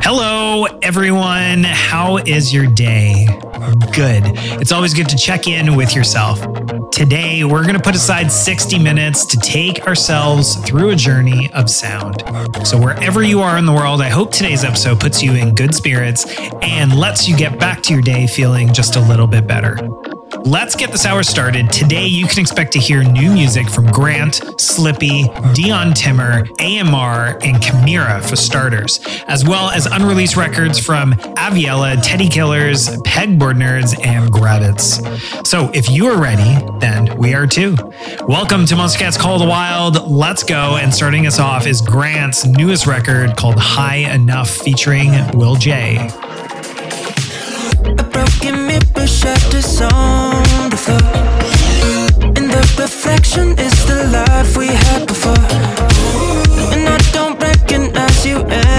Hello, everyone. How is your day? Good. It's always good to check in with yourself. Today, we're going to put aside 60 minutes to take ourselves through a journey of sound. So, wherever you are in the world, I hope today's episode puts you in good spirits and lets you get back to your day feeling just a little bit better. Let's get this hour started. Today, you can expect to hear new music from Grant, Slippy, Dion Timmer, AMR, and Kymira for starters, as well as unreleased records from Aviella, Teddy Killerz, Pegboard Nerds, and Grabbitz. So if you are ready, then we are too. Welcome to Monstercat's Call of the Wild. Let's go. And starting us off is Grant's newest record called High Enough featuring Will Jay. Mirror shatters on the floor. And the reflection is the life we had before. And I don't recognize you anymore.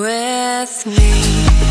With me.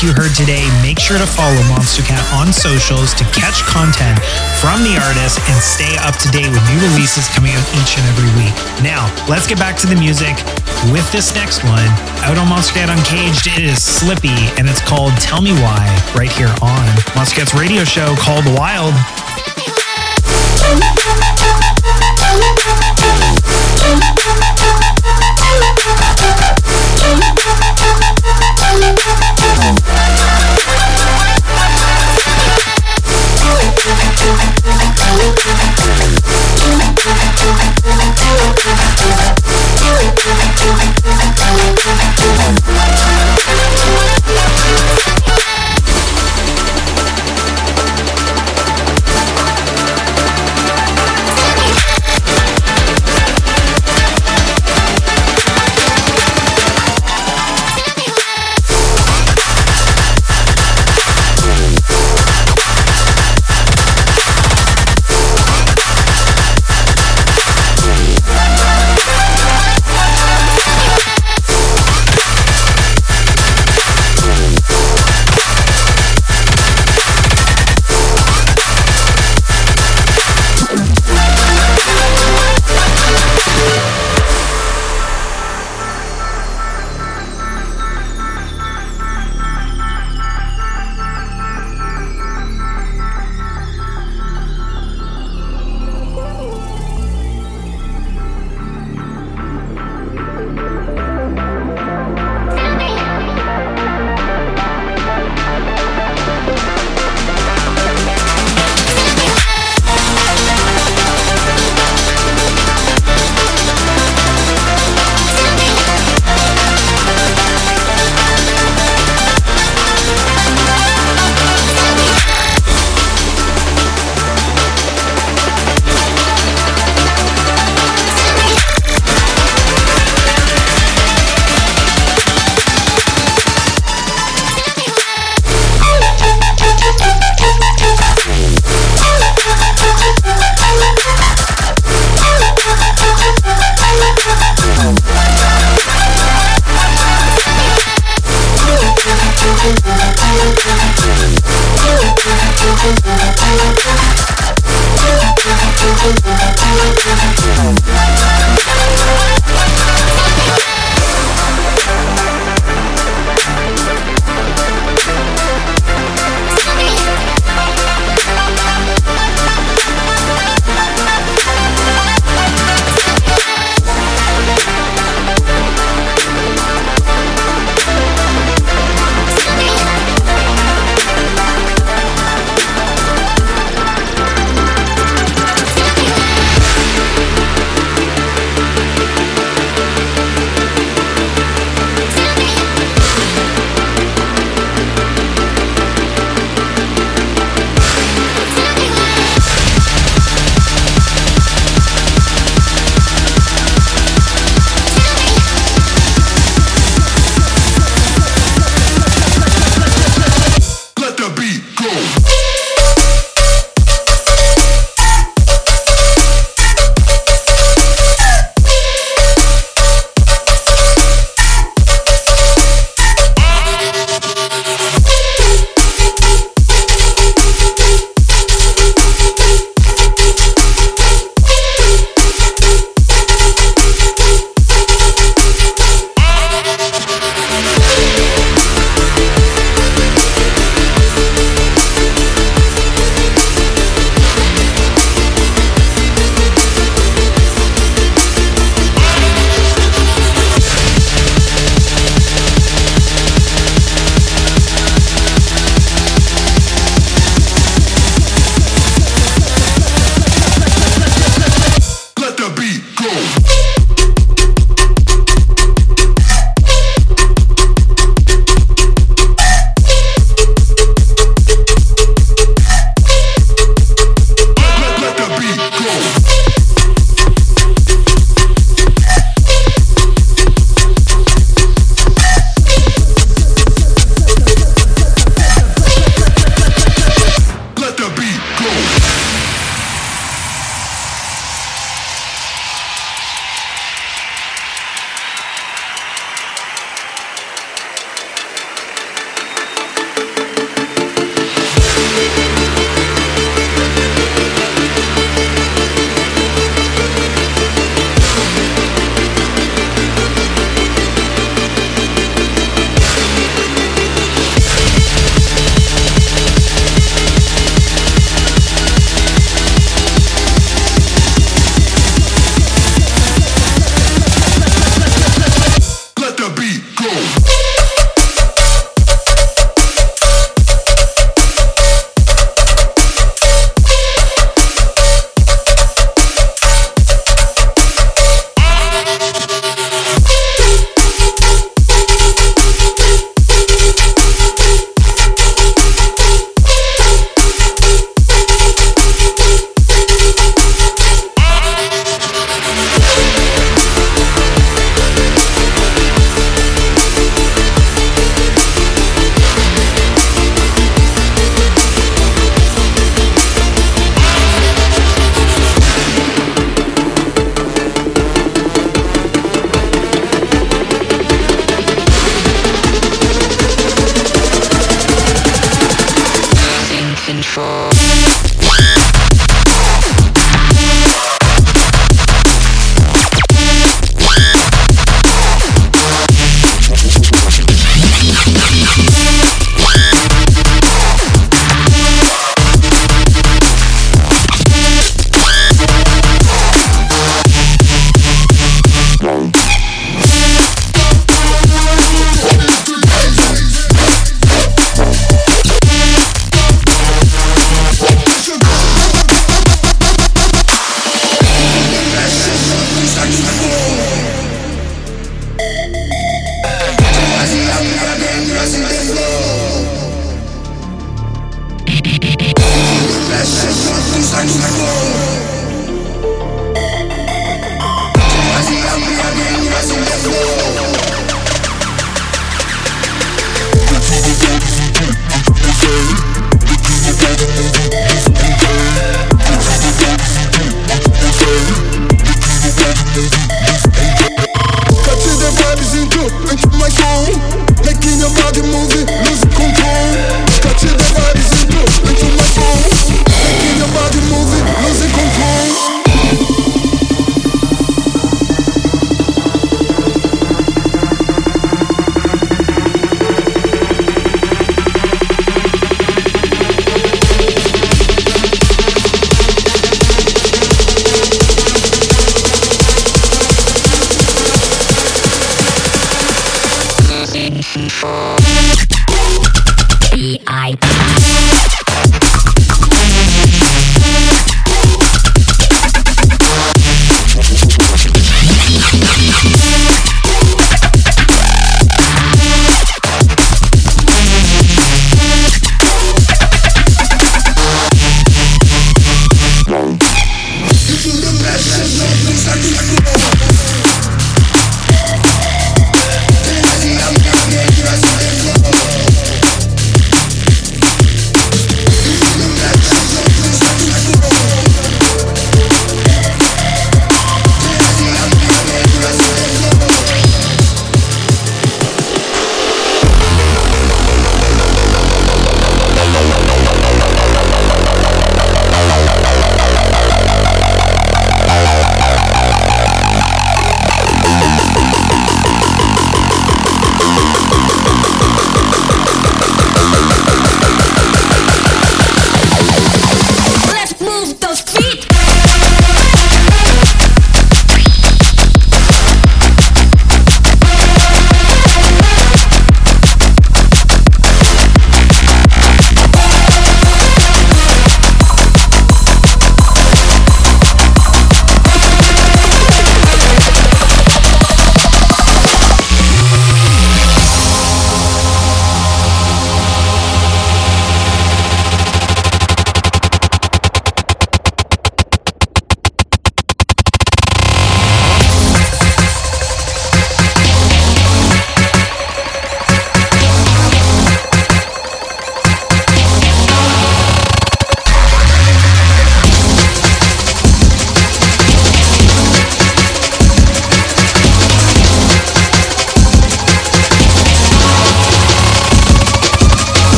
Music you heard today, make sure to follow Monstercat on socials to catch content from the artist and stay up to date with new releases coming out each and every week. Now, let's get back to the music with this next one. Out on Monstercat Uncaged, it is Slippy, and it's called Tell Me Why, right here on Monstercat's radio show called Wild.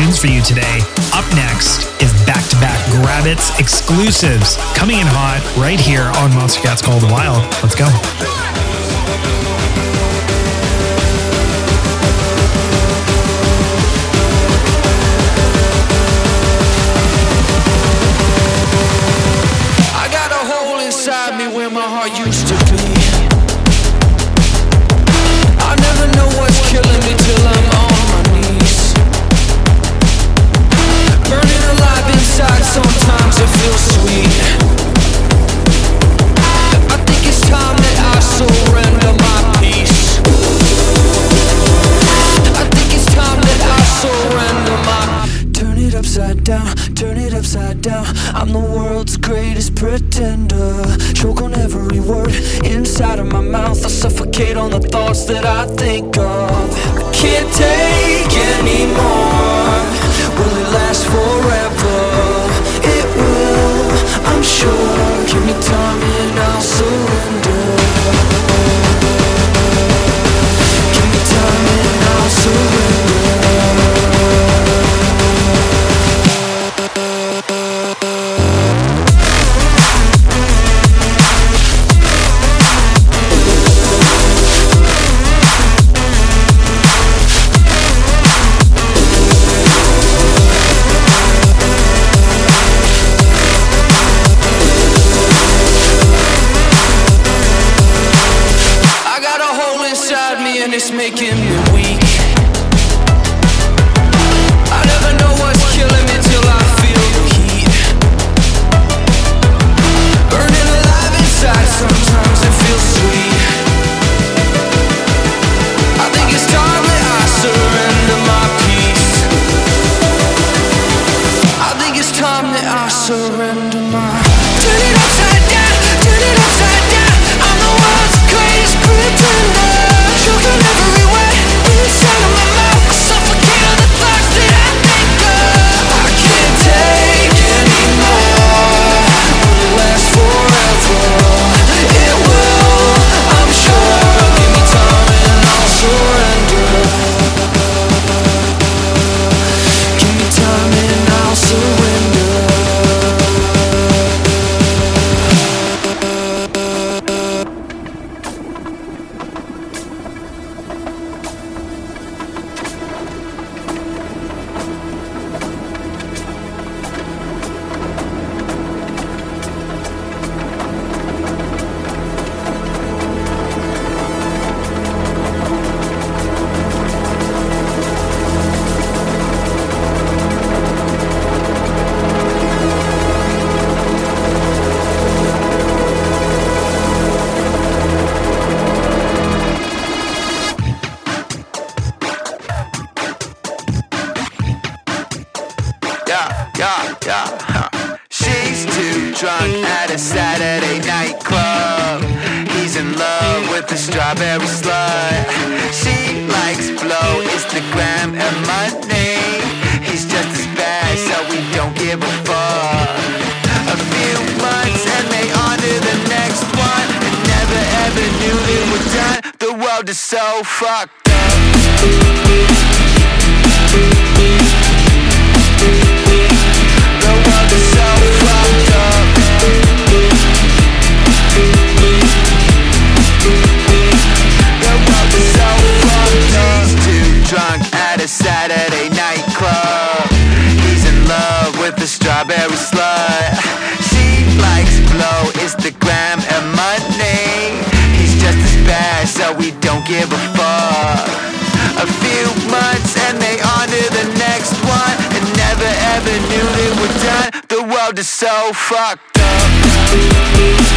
tunes for you today. Up next is back to back Grabbitz exclusives coming in hot right here on Monstercat's Cold Wild. Let's go. that I think to so fuck. so we don't give a fuck. A few months and they on to the next one, and never ever knew they were done. The world is so fucked up.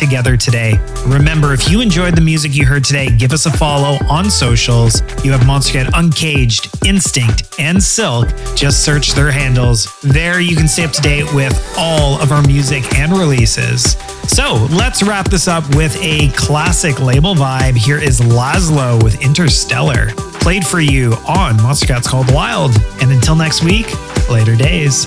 Together today. Remember, if you enjoyed the music you heard today, give us a follow on socials. You have Monstercat Uncaged, Instinct, and Silk. Just search their handles. There you can stay up to date with all of our music and releases. So let's wrap this up with a classic label vibe. Here is Laszlo with Interstellar, played for you on Monstercat's Called Wild. And until next week, later days.